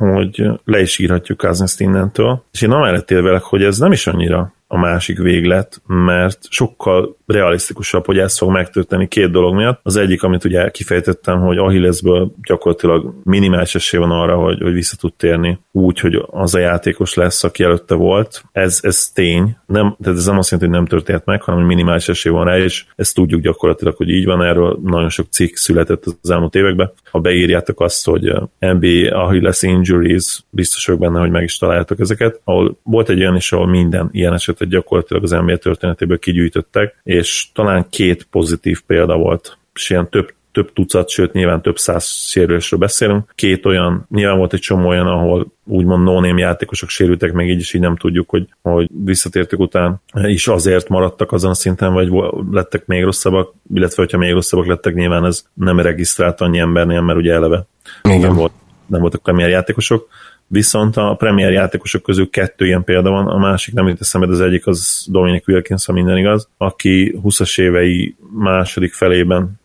hogy le is írhatjuk Cousins innentől, és én amellett élvelek, hogy ez nem is annyira a másik véglet, mert sokkal realisztikusabb, hogy ez fog megtörténni két dolog miatt. Az egyik, amit ugye kifejtettem, hogy Achillesből gyakorlatilag minimális esély van arra, hogy, hogy vissza tud térni úgy, hogy az a játékos lesz, aki előtte volt. Ez, ez tény. Nem, tehát ez nem azt jelenti, hogy nem történt meg, hanem hogy minimális esély van rá, és ezt tudjuk gyakorlatilag, hogy így van. Erről nagyon sok cikk született az elmúlt években. Ha beírjátok azt, hogy NBA Achilles injuries, biztos vagyok benne, hogy meg is találjátok ezeket, ahol volt egy olyan is, ahol minden ilyen esetet gyakorlatilag az NBA történetéből kigyűjtöttek, és talán két pozitív példa volt, és ilyen több több tucat, sőt nyilván több száz sérülésről beszélünk. Két olyan, nyilván volt egy csomó olyan, ahol úgymond no játékosok sérültek, meg így is így nem tudjuk, hogy, hogy visszatértek után is azért maradtak azon a szinten, vagy lettek még rosszabbak, illetve hogyha még rosszabbak lettek, nyilván ez nem regisztrált annyi embernél, mert ugye eleve Igen. nem, volt, nem voltak premier játékosok. Viszont a premier játékosok közül kettő ilyen példa van, a másik nem jut eszembe, az egyik az Dominic Wilkins, ha minden igaz, aki 20-as évei második felében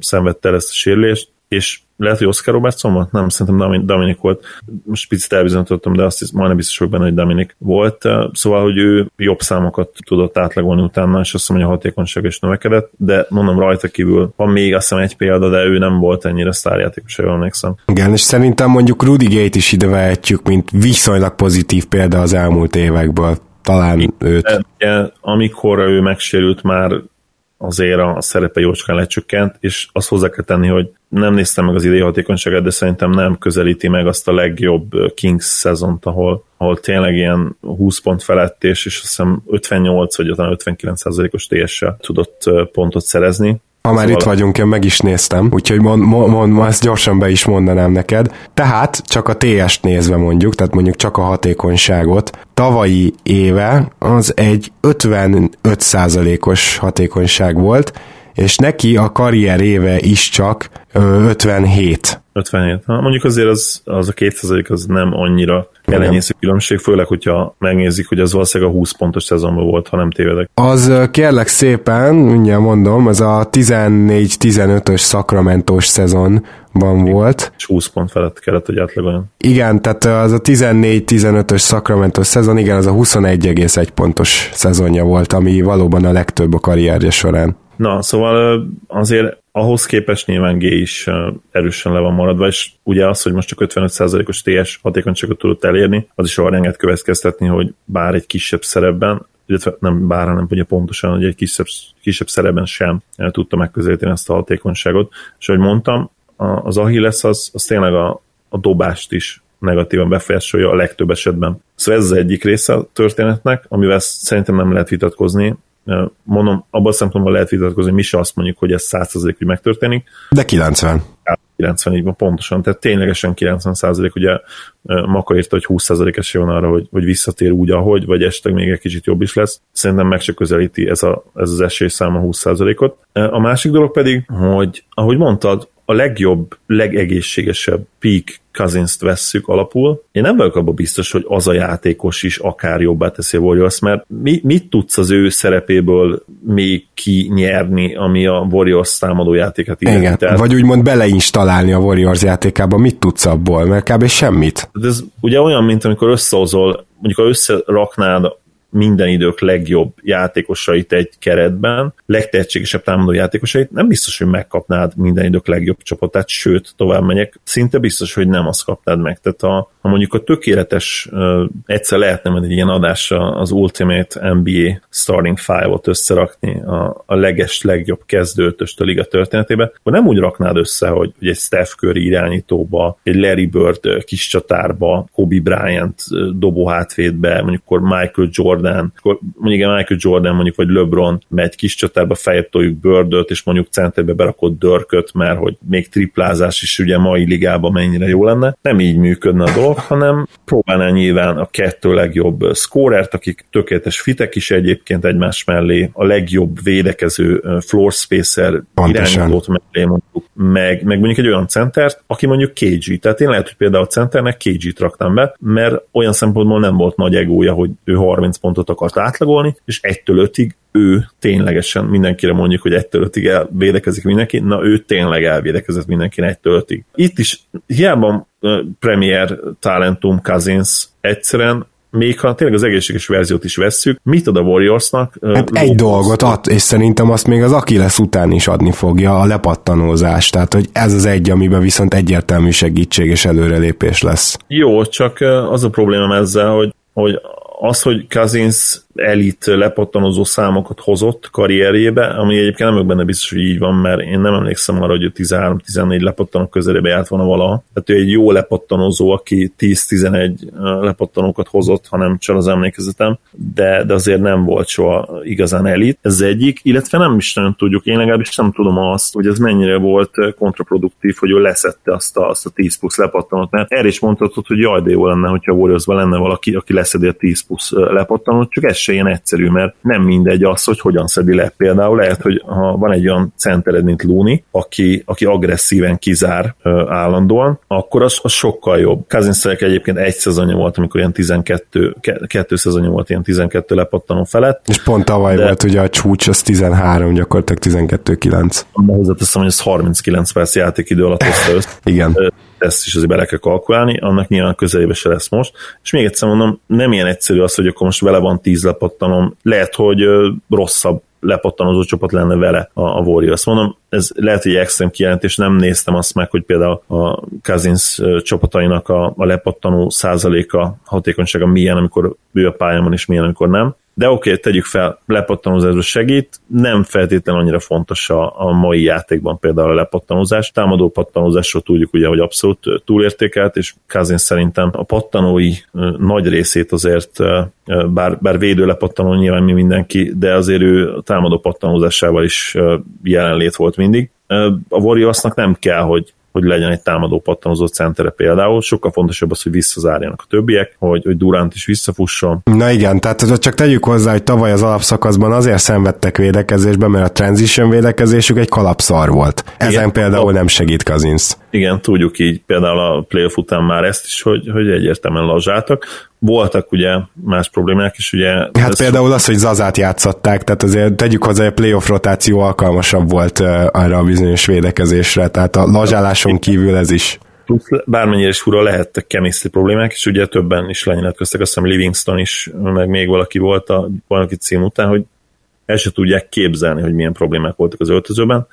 szenvedte el ezt a sérülést, és lehet, hogy Oscar Robertson volt? Nem, szerintem Dominic volt. Most picit elbizonyítottam, de azt hisz, majdnem biztos vagyok benne, hogy Dominic volt. Szóval, hogy ő jobb számokat tudott átlagolni utána, és azt mondom, hogy a hatékonyság is növekedett, de mondom rajta kívül van még azt hiszem egy példa, de ő nem volt ennyire sztárjátékos, jól emlékszem.
Igen, és szerintem mondjuk Rudy Gate is ide vehetjük, mint viszonylag pozitív példa az elmúlt évekből talán őt.
De, amikor ő megsérült, már azért a szerepe jócskán lecsökkent, és azt hozzá kell tenni, hogy nem néztem meg az idei hatékonyságát, de szerintem nem közelíti meg azt a legjobb Kings szezont, ahol, ahol tényleg ilyen 20 pont felett, és, és azt hiszem 58 vagy 59 os TS-sel tudott pontot szerezni.
Ha már szóval... itt vagyunk, én meg is néztem, úgyhogy mond, mond, mond, ezt gyorsan be is mondanám neked. Tehát csak a TS-t nézve mondjuk, tehát mondjuk csak a hatékonyságot, tavalyi éve az egy 55%-os hatékonyság volt, és neki a karrier éve is csak 57.
57. Ha, mondjuk azért az, az a 2% az nem annyira elenyésző különbség, főleg, hogyha megnézik, hogy az valószínűleg a 20 pontos szezonban volt, ha nem tévedek.
Az kérlek szépen, mindjárt mondom, az a 14-15-ös szakramentós szezon ban volt.
És 20 pont felett kellett, hogy átlagoljon.
Igen, tehát az a 14-15-ös szakramentos szezon, igen, az a 21,1 pontos szezonja volt, ami valóban a legtöbb a karrierje során.
Na, szóval azért ahhoz képest nyilván G is erősen le van maradva, és ugye az, hogy most csak 55%-os TS hatékonyságot tudott elérni, az is arra enged következtetni, hogy bár egy kisebb szerepben, illetve nem bár, hanem ugye pontosan, hogy egy kisebb, kisebb szerepben sem tudta megközelíteni ezt a hatékonyságot. És ahogy mondtam, az Achilles az, az tényleg a, a dobást is negatívan befolyásolja a legtöbb esetben. Szóval ez az egyik része a történetnek, amivel szerintem nem lehet vitatkozni. Mondom, abban a szempontból lehet vitatkozni, mi se azt mondjuk, hogy ez 100% hogy megtörténik.
De 90.
90 így van pontosan, tehát ténylegesen 90 százalék, ugye Maka írta, hogy 20 százalék esély van arra, hogy, hogy visszatér úgy, ahogy, vagy esetleg még egy kicsit jobb is lesz. Szerintem meg se közelíti ez, a, ez az esély száma 20 százalékot. A másik dolog pedig, hogy ahogy mondtad, a legjobb, legegészségesebb peak cousins vesszük alapul, én nem vagyok abban biztos, hogy az a játékos is akár jobbá teszi a Warriors, mert mi, mit tudsz az ő szerepéből még kinyerni, ami a Warriors támadó játékát
illeti? Igen, Tehát, vagy úgymond beleinstallálni a Warriors játékába, mit tudsz abból, mert kb. semmit.
Ez ugye olyan, mint amikor összehozol, mondjuk ha összeraknád minden idők legjobb játékosait egy keretben, legtehetségesebb támadó játékosait, nem biztos, hogy megkapnád minden idők legjobb csapatát, sőt, tovább megyek, szinte biztos, hogy nem azt kapnád meg. Tehát ha, ha mondjuk a tökéletes, uh, egyszer lehetne menni egy ilyen adásra az Ultimate NBA Starting Five-ot összerakni a, a leges, legjobb kezdőtöst a liga történetében, akkor nem úgy raknád össze, hogy, hogy egy Steph Curry irányítóba, egy Larry Bird kis csatárba, Kobe Bryant dobó hátvédbe, mondjuk akkor Michael Jordan Jordan, akkor mondjuk Michael Jordan mondjuk, vagy LeBron megy kis csatárba, feljebb toljuk Birdöt, és mondjuk centerbe berakott Dörköt, mert hogy még triplázás is ugye mai ligában mennyire jó lenne. Nem így működne a dolog, hanem próbálná nyilván a kettő legjobb scorert, akik tökéletes fitek is egyébként egymás mellé, a legjobb védekező floor spacer irányítót mellé mondjuk, meg, meg mondjuk egy olyan centert, aki mondjuk KG. Tehát én lehet, hogy például a centernek KG-t raktam be, mert olyan szempontból nem volt nagy egója, hogy ő 30 pont pontot akart átlagolni, és 1-től 5-ig ő ténylegesen mindenkire mondjuk, hogy 1-től 5-ig elvédekezik mindenki, na ő tényleg elvédekezett mindenki 1-től 5-ig. Itt is hiába Premier Talentum Cousins egyszerűen még ha tényleg az egészséges verziót is vesszük, mit ad a Warriorsnak?
Hát egy dolgot ad, és szerintem azt még az aki lesz után is adni fogja, a lepattanózás. Tehát, hogy ez az egy, amiben viszont egyértelmű segítség és előrelépés lesz.
Jó, csak az a probléma ezzel, hogy hogy az, hogy Cousins elit lepattanozó számokat hozott karrierjébe, ami egyébként nem vagyok benne biztos, hogy így van, mert én nem emlékszem arra, hogy ő 13-14 lepattanók közelébe járt volna valaha. Tehát ő egy jó lepattanozó, aki 10-11 lepattanókat hozott, hanem csak az emlékezetem, de, de azért nem volt soha igazán elit. Ez egyik, illetve nem is nagyon tudjuk, én legalábbis nem tudom azt, hogy ez mennyire volt kontraproduktív, hogy ő leszette azt a, azt a 10 plusz lepattanót, mert erre is mondhatod, hogy jaj, de jó lenne, hogyha warriors lenne valaki, aki leszedi a 10 plusz lepattanót, csak ez se ilyen egyszerű, mert nem mindegy az, hogy hogyan szedi le. Például lehet, hogy ha van egy olyan centered, mint Luni, aki, aki agresszíven kizár ö, állandóan, akkor az, az sokkal jobb. Kazinszerek egyébként egy szezonja volt, amikor ilyen 12, kettő szezonja volt ilyen 12 lepattanó felett.
És pont tavaly de, volt ugye a csúcs, az 13, gyakorlatilag 12-9.
Hozzáteszem, hogy ez 39 perc játékidő alatt hozta össze.
Igen
ezt is azért bele kell kalkulálni, annak nyilván közelébe se lesz most. És még egyszer mondom, nem ilyen egyszerű az, hogy akkor most vele van tíz lepattanom, lehet, hogy rosszabb lepattanozó csapat lenne vele a, a Warriors. Mondom, ez lehet, hogy extrém kijelentés, nem néztem azt meg, hogy például a Cousins csapatainak a, a lepattanó százaléka, hatékonysága milyen, amikor ő a pályán van, és milyen, amikor nem de oké, okay, tegyük fel, lepattanózásra segít, nem feltétlenül annyira fontos a, a mai játékban például a lepattanózás. Támadó pattanózásról tudjuk ugye, hogy abszolút túlértékelt, és Kazin szerintem a pattanói nagy részét azért, bár, bár védő lepattanó nyilván mi mindenki, de azért ő támadó pattanózásával is jelenlét volt mindig. A Warriorsnak nem kell, hogy hogy legyen egy támadó pattanozó centere például. Sokkal fontosabb az, hogy visszazárjanak a többiek, hogy, hogy Durant is visszafusson.
Na igen, tehát csak tegyük hozzá, hogy tavaly az alapszakaszban azért szenvedtek védekezésben, mert a transition védekezésük egy kalapszar volt. Ezen igen, például nem segít Kazinsz.
Igen, tudjuk így például a playoff után már ezt is, hogy, hogy egyértelműen lazsáltak. Voltak ugye más problémák is, ugye...
Hát például az, hogy Zazát játszották, tehát azért tegyük hozzá, hogy a playoff rotáció alkalmasabb volt arra a bizonyos védekezésre, tehát a lazsáláson kívül ez is
plusz bármennyire is fura lehettek chemistry problémák, és ugye többen is lenyilatkoztak, azt hiszem Livingston is, meg még valaki volt a valaki cím után, hogy el se tudják képzelni, hogy milyen problémák voltak az öltözőben.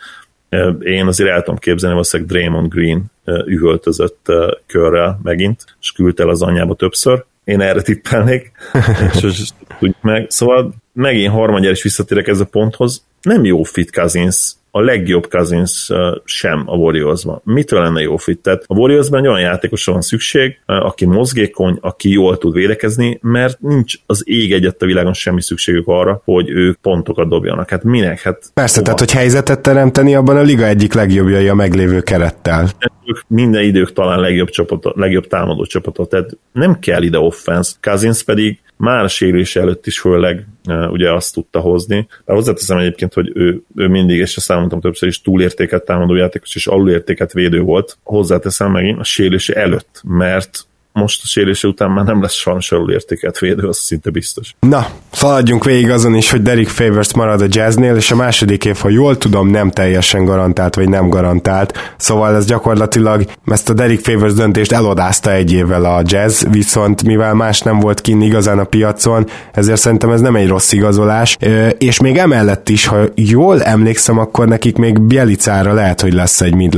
Én azért el tudom képzelni, valószínűleg Draymond Green üvöltözött körrel megint, és küldte el az anyjába többször. Én erre tippelnék, <laughs> és tudjuk meg. Szóval megint harmadjára is visszatérek ez a ponthoz. Nem jó fit Cousins a legjobb Cousins sem a Warriorsban. Mitől lenne jó fit? Tehát a Warriorsban egy olyan játékosra van szükség, aki mozgékony, aki jól tud védekezni, mert nincs az ég egyet a világon semmi szükségük arra, hogy ők pontokat dobjanak. Hát minek? Hát
Persze, hova? tehát hogy helyzetet teremteni, abban a liga egyik legjobbjai a meglévő kerettel.
Ők minden idők talán legjobb, csapatot, legjobb támadó csapatot, tehát nem kell ide offense. Cousins pedig már a sérülés előtt is főleg ugye azt tudta hozni. De hozzáteszem egyébként, hogy ő, ő mindig, és ezt elmondtam többször is, túlértéket támadó játékos és alulértéket védő volt. Hozzáteszem megint a sérülése előtt, mert most a sérése után már nem lesz sajnos értéket védő, az szinte biztos.
Na, szaladjunk végig azon is, hogy Derek Favors marad a jazznél, és a második év, ha jól tudom, nem teljesen garantált, vagy nem garantált. Szóval ez gyakorlatilag ezt a Derek Favors döntést elodázta egy évvel a jazz, viszont mivel más nem volt kinn igazán a piacon, ezért szerintem ez nem egy rossz igazolás, és még emellett is, ha jól emlékszem, akkor nekik még Bielicára lehet, hogy lesz egy mid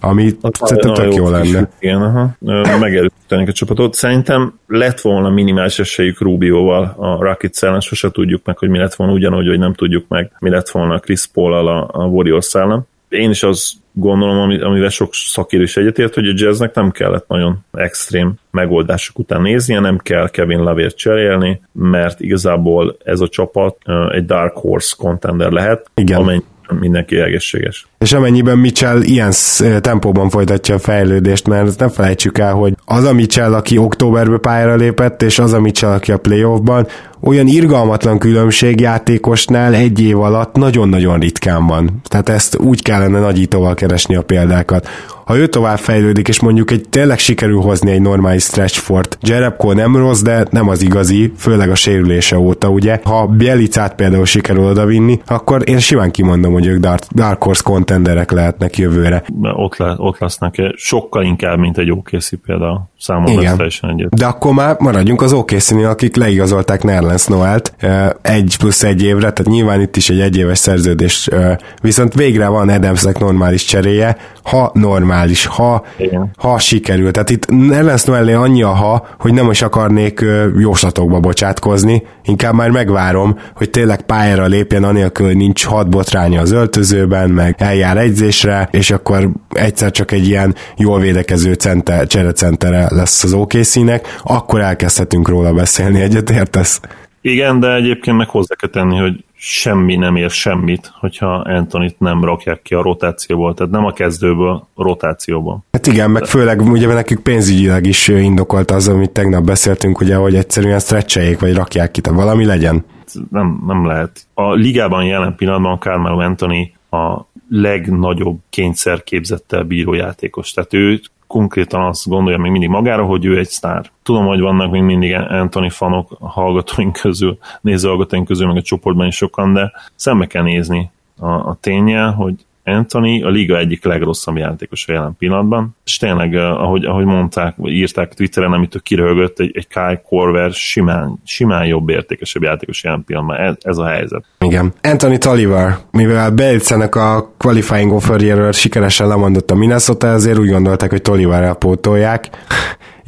ami szerintem tök jó lenne.
Igen, aha. Megerősíteni a csapatot. Szerintem lett volna minimális esélyük Rubioval a Rockets ellen, sose tudjuk meg, hogy mi lett volna, ugyanúgy, hogy nem tudjuk meg, mi lett volna Chris paul a, a Warriors ellen. Én is az gondolom, amivel sok szakérő is egyetért, hogy a jazznek nem kellett nagyon extrém megoldások után néznie, nem kell Kevin Lavért cserélni, mert igazából ez a csapat egy Dark Horse contender lehet,
Igen. amennyi
mindenki egészséges.
És amennyiben Mitchell ilyen tempóban folytatja a fejlődést, mert nem felejtsük el, hogy az a Mitchell, aki októberben pályára lépett, és az a Mitchell, aki a playoffban, olyan irgalmatlan különbség játékosnál egy év alatt nagyon-nagyon ritkán van. Tehát ezt úgy kellene nagyítóval keresni a példákat. Ha ő tovább fejlődik, és mondjuk egy tényleg sikerül hozni egy normális stretch fort, Jerebko nem rossz, de nem az igazi, főleg a sérülése óta, ugye. Ha Bielicát például sikerül odavinni, akkor én simán kimondom, hogy ők Dark, Dark Horse contenderek lehetnek jövőre.
Ott, le, ott lesznek sokkal inkább, mint egy OKC például. Számomra Igen. teljesen egyet.
De akkor már maradjunk az okc akik leigazolták Nerlens Noelt egy plusz egy évre, tehát nyilván itt is egy egyéves szerződés, viszont végre van Adamsnek normális cseréje, ha normális, ha, Igen. ha sikerül. Tehát itt Nerlens Noelné annyi a ha, hogy nem is akarnék jóslatokba bocsátkozni, inkább már megvárom, hogy tényleg pályára lépjen anélkül, hogy nincs hat botránya az öltözőben, meg eljár egyzésre, és akkor egyszer csak egy ilyen jól védekező center, cserecentere lesz az OKC-nek, akkor elkezdhetünk róla beszélni, egyet értesz?
Igen, de egyébként meg hozzá kell tenni, hogy semmi nem ér semmit, hogyha Antonit nem rakják ki a rotációból, tehát nem a kezdőből, a rotációból.
Hát igen, meg főleg ugye nekik pénzügyileg is indokolt az, amit tegnap beszéltünk, ugye, hogy egyszerűen stretcheljék, vagy rakják ki, tehát valami legyen.
Nem, nem lehet. A ligában jelen pillanatban Carmelo Anthony a legnagyobb kényszerképzettel bíró játékos. Tehát ő konkrétan azt gondolja még mindig magára, hogy ő egy sztár. Tudom, hogy vannak még mindig Anthony fanok hallgatóink közül, nézőhallgatóink közül, meg a csoportban is sokan, de szembe kell nézni a, a tényel, hogy Anthony a liga egyik legrosszabb játékos a jelen pillanatban, és tényleg, eh, ahogy, ahogy mondták, vagy írták Twitteren, amit ő kiröhögött, egy, egy Kai Korver simán, simán jobb értékesebb játékos jelen pillanatban. Ez, ez a helyzet.
Igen. Anthony Tolliver, mivel Belcenek a qualifying offerjéről sikeresen lemondott a Minnesota, ezért úgy gondolták, hogy Tolliver pótolják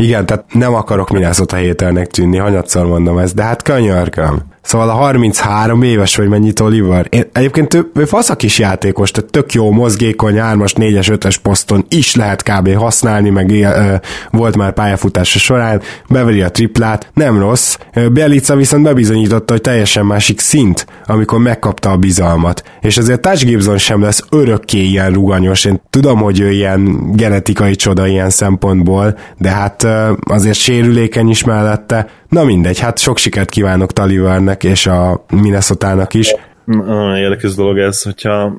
Igen, tehát nem akarok Minnesota hételnek tűnni, hanyatszor mondom ezt, de hát könyörgöm. Szóval a 33 éves vagy mennyit Oliver. Én, egyébként ő, ő fasz a kis játékos, tehát tök jó, mozgékony, 3-as, 4-es, 5-es poszton is lehet kb. használni, meg ö, volt már pályafutása során, beveri a triplát, nem rossz. Bielica viszont bebizonyította, hogy teljesen másik szint, amikor megkapta a bizalmat. És azért Touch Gibson sem lesz örökké ilyen ruganyos. Én tudom, hogy ő ilyen genetikai csoda ilyen szempontból, de hát azért sérülékeny is mellette. Na mindegy, hát sok sikert kívánok Talivernek és a Minnesota-nak is.
Érdekes dolog ez, hogyha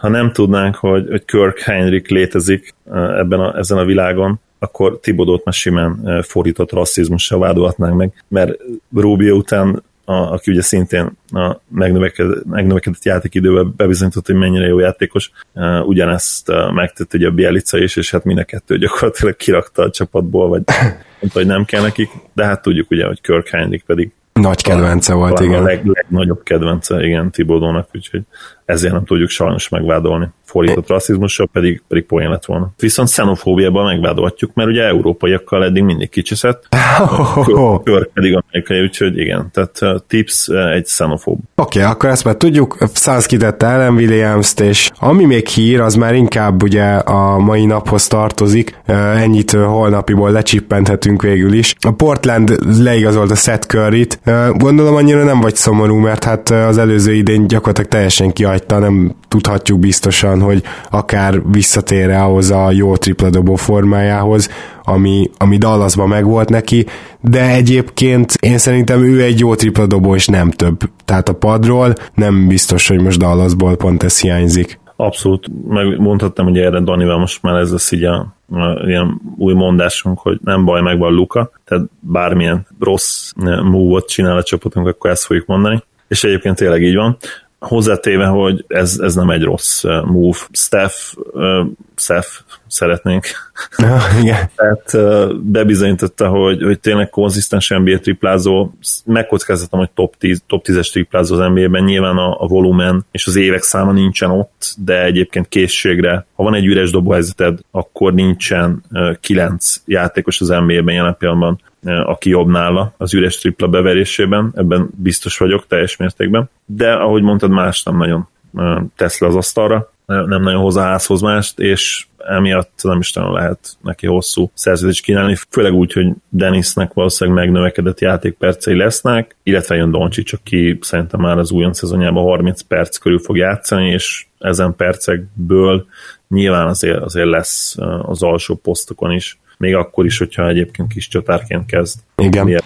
ha nem tudnánk, hogy, hogy Kirk Heinrich létezik ebben a, ezen a világon, akkor Tibodót már simán fordított rasszizmussal vádolhatnánk meg, mert Rubio után a, aki ugye szintén a megnövekedett, megnövekedett játékidőben bebizonyított, hogy mennyire jó játékos. Uh, ugyanezt uh, megtett ugye a Bielica is, és hát mind a kettő gyakorlatilag kirakta a csapatból, vagy mondta, hogy nem kell nekik, de hát tudjuk ugye, hogy Kirk Heinrich pedig
nagy kedvence volt, igen.
A leg, legnagyobb kedvence, igen, Tibodónak, úgyhogy ezért nem tudjuk sajnos megvádolni. Fordított rasszizmussal pedig, pedig poén lett volna. Viszont xenofóbiában megvádolhatjuk, mert ugye európaiakkal eddig mindig kicsiszett, <laughs> kör pedig amerikai, úgyhogy igen, tehát tips egy xenofób.
Oké, okay, akkor ezt már tudjuk, Száz kitette Ellen Williams-t, és ami még hír, az már inkább ugye a mai naphoz tartozik, ennyit holnapiból lecsippenthetünk végül is. A Portland leigazolt a Seth Curry-t, gondolom annyira nem vagy szomorú, mert hát az előző idén gyakorlatilag teljesen kihagyta, nem tudhatjuk biztosan, hogy akár visszatér ahhoz a jó tripladobó formájához, ami, ami Dallasban megvolt neki, de egyébként én szerintem ő egy jó tripladobó, és nem több. Tehát a padról nem biztos, hogy most Dallasból pont ez hiányzik.
Abszolút, megmondhattam, hogy erre Danival most már ez lesz így a, a ilyen új mondásunk, hogy nem baj, megvan Luka, tehát bármilyen rossz move-ot csinál a csapatunk, akkor ezt fogjuk mondani. És egyébként tényleg így van hozzátéve, hogy ez, ez nem egy rossz move. Steph, uh, Steph szeretnénk.
Ja, igen. <laughs>
Tehát bebizonyította, hogy, hogy tényleg konzisztens NBA triplázó, megkockáztatom, hogy top, 10, top 10-es triplázó az NBA-ben, nyilván a, a volumen és az évek száma nincsen ott, de egyébként készségre, ha van egy üres dobóhelyzeted, akkor nincsen 9 játékos az NBA-ben jelen pillanatban, aki jobb nála az üres tripla beverésében, ebben biztos vagyok teljes mértékben, de ahogy mondtad, más nem nagyon tesz le az asztalra, nem nagyon hoz a házhoz mást, és emiatt nem is nagyon lehet neki hosszú szerződést kínálni, főleg úgy, hogy Denisnek valószínűleg megnövekedett játékpercei lesznek, illetve jön Doncsics, aki szerintem már az újon szezonjában 30 perc körül fog játszani, és ezen percekből nyilván azért, azért lesz az alsó posztokon is még akkor is, hogyha egyébként kis csatárként kezd.
Igen.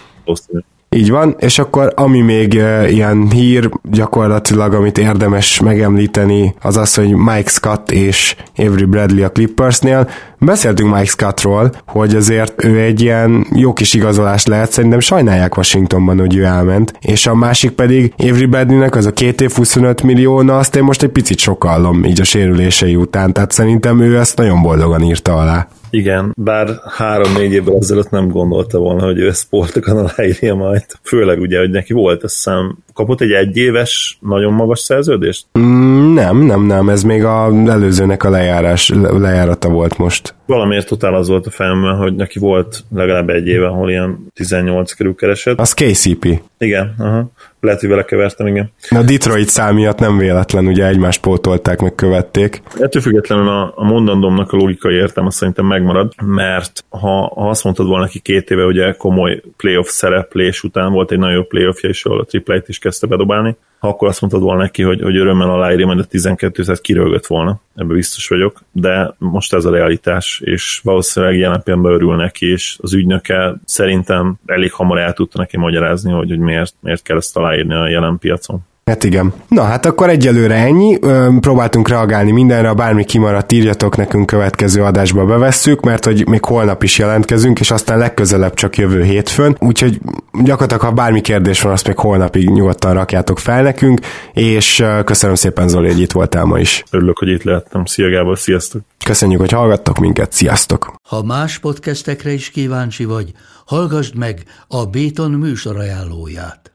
Így van, és akkor ami még ilyen hír gyakorlatilag, amit érdemes megemlíteni, az az, hogy Mike Scott és Avery Bradley a Clippersnél. Beszéltünk Mike Scottról, hogy azért ő egy ilyen jó kis igazolás lehet, szerintem sajnálják Washingtonban, hogy ő elment, és a másik pedig Avery Bradleynek az a két év 25 millió, na azt én most egy picit sokallom így a sérülései után, tehát szerintem ő ezt nagyon boldogan írta alá.
Igen, bár három-négy évvel ezelőtt nem gondolta volna, hogy ő sportokon <laughs> aláírja majd. Főleg ugye, hogy neki volt, azt hiszem, kapott egy egyéves, nagyon magas szerződést?
Mm, nem, nem, nem, ez még a előzőnek a lejárás, lejárata volt most.
Valamiért totál az volt a fejemben, hogy neki volt legalább egy éve, ahol ilyen 18 kerül keresett.
Az KCP.
Igen, aha. Lehet, hogy vele kevertem, igen.
A Detroit szám miatt nem véletlen, ugye egymást pótolták, meg követték.
Ettől függetlenül a, a mondandómnak a logikai értelme szerintem megmarad, mert ha, ha azt mondtad volna neki két éve, ugye komoly playoff szereplés után volt egy nagyon jó playoffja is, ahol a triplet is kezdte bedobálni, ha akkor azt mondtad volna neki, hogy, hogy örömmel aláírja majd a 12 tehát kirölgött volna, ebbe biztos vagyok, de most ez a realitás, és valószínűleg jelen pillanatban örül neki, és az ügynöke szerintem elég hamar el tudta neki magyarázni, hogy, hogy miért, miért kell ezt aláírni a jelen piacon.
Hát igen. Na hát akkor egyelőre ennyi. Próbáltunk reagálni mindenre, bármi kimaradt, írjatok nekünk következő adásba bevesszük, mert hogy még holnap is jelentkezünk, és aztán legközelebb csak jövő hétfőn. Úgyhogy gyakorlatilag, ha bármi kérdés van, azt még holnapig nyugodtan rakjátok fel nekünk, és köszönöm szépen Zoli, hogy itt voltál ma is.
Örülök, hogy itt lehettem. Szia Gábor, sziasztok!
Köszönjük, hogy hallgattok minket, sziasztok!
Ha más podcastekre is kíváncsi vagy, hallgassd meg a Béton műsor ajánlóját.